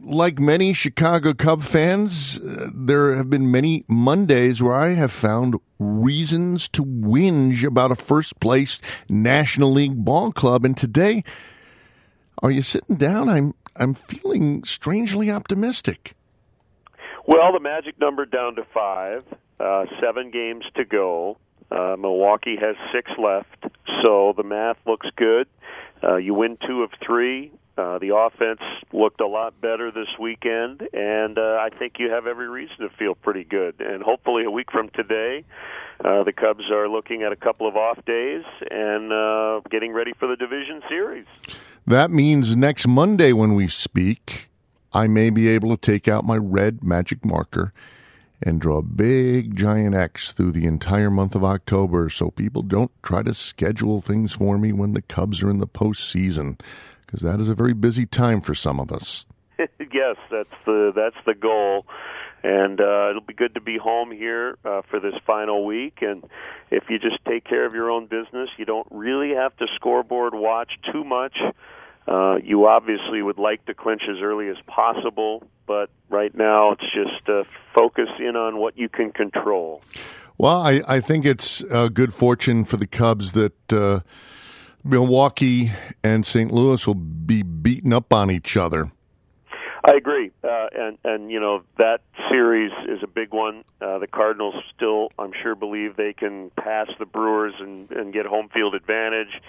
Like many Chicago Cub fans, uh, there have been many Mondays where I have found reasons to whinge about a first place National League ball club. And today, are you sitting down? I'm I'm feeling strangely optimistic. Well, the magic number down to five. Uh, seven games to go. Uh, Milwaukee has six left, so the math looks good. Uh, you win two of three. Uh, the offense looked a lot better this weekend, and uh, I think you have every reason to feel pretty good. And hopefully, a week from today, uh, the Cubs are looking at a couple of off days and uh, getting ready for the division series. That means next Monday when we speak, I may be able to take out my red magic marker and draw a big giant X through the entire month of October so people don't try to schedule things for me when the Cubs are in the postseason because that is a very busy time for some of us. yes, that's the that's the goal, and uh, it'll be good to be home here uh, for this final week. And if you just take care of your own business, you don't really have to scoreboard watch too much. Uh, you obviously would like to clinch as early as possible, but right now it's just uh, focus in on what you can control. Well, I, I think it's uh, good fortune for the Cubs that uh, Milwaukee and St. Louis will be beaten up on each other. I agree, uh, and and you know that series is a big one. Uh, the Cardinals still, I'm sure, believe they can pass the Brewers and and get home field advantage.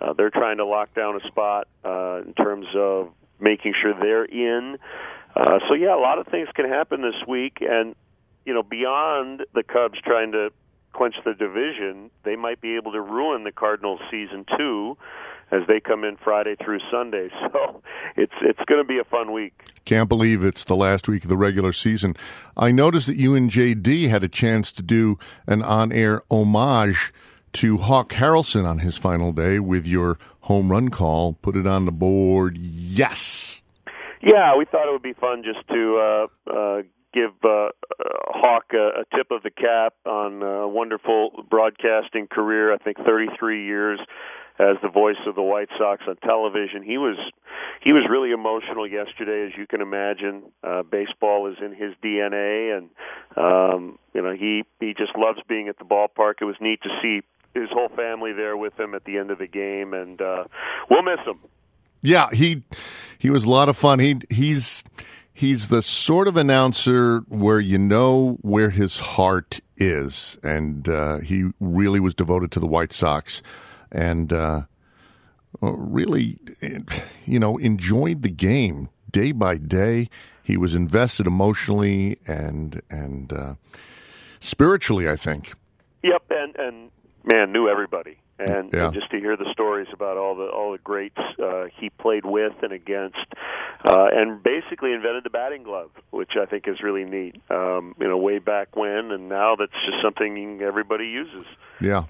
Uh, they're trying to lock down a spot uh, in terms of making sure they're in. Uh, Uh, so yeah, a lot of things can happen this week, and you know beyond the Cubs trying to clinch the division, they might be able to ruin the Cardinals' season too, as they come in Friday through Sunday. So it's it's going to be a fun week. Can't believe it's the last week of the regular season. I noticed that you and JD had a chance to do an on-air homage to Hawk Harrelson on his final day with your home run call. Put it on the board. Yes. Yeah, we thought it would be fun just to uh, uh, give uh, uh, Hawk a, a tip of the cap on a wonderful broadcasting career. I think 33 years as the voice of the White Sox on television. He was he was really emotional yesterday, as you can imagine. Uh, baseball is in his DNA, and um, you know he he just loves being at the ballpark. It was neat to see his whole family there with him at the end of the game, and uh, we'll miss him. Yeah, he he was a lot of fun. He he's he's the sort of announcer where you know where his heart is, and uh, he really was devoted to the White Sox, and uh, really, you know, enjoyed the game day by day. He was invested emotionally and and uh, spiritually, I think. Yep, and and man knew everybody and, Yeah. and just to hear the stories about all the all the greats uh, he played with and against, uh, and basically invented the batting glove, which I think is really neat. Um, you know, way back when, and now that's just something everybody uses. Yeah,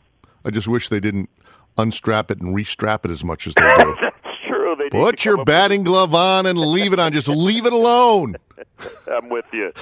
I just wish they didn't unstrap it and restrap it as much as they do. that's true. They Put your batting glove on and leave it on. Just leave it alone. I'm with you.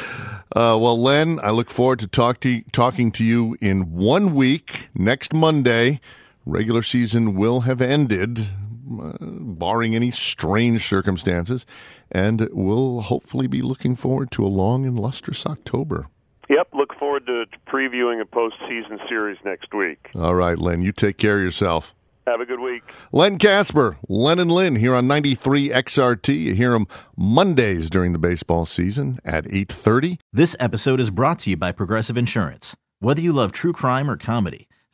Uh, well, Len, I look forward to talk to talking to you in one week next Monday. Regular season will have ended, uh, barring any strange circumstances, and we'll hopefully be looking forward to a long and lustrous October. Yep. Look forward to previewing a postseason series next week. All right, Len, you take care of yourself. Have a good week. Len Kasper, Len and Lin here on 93 XRT. You hear them Mondays during the baseball season at 8.30. This episode is brought to you by Progressive Insurance. Whether you love true crime or comedy,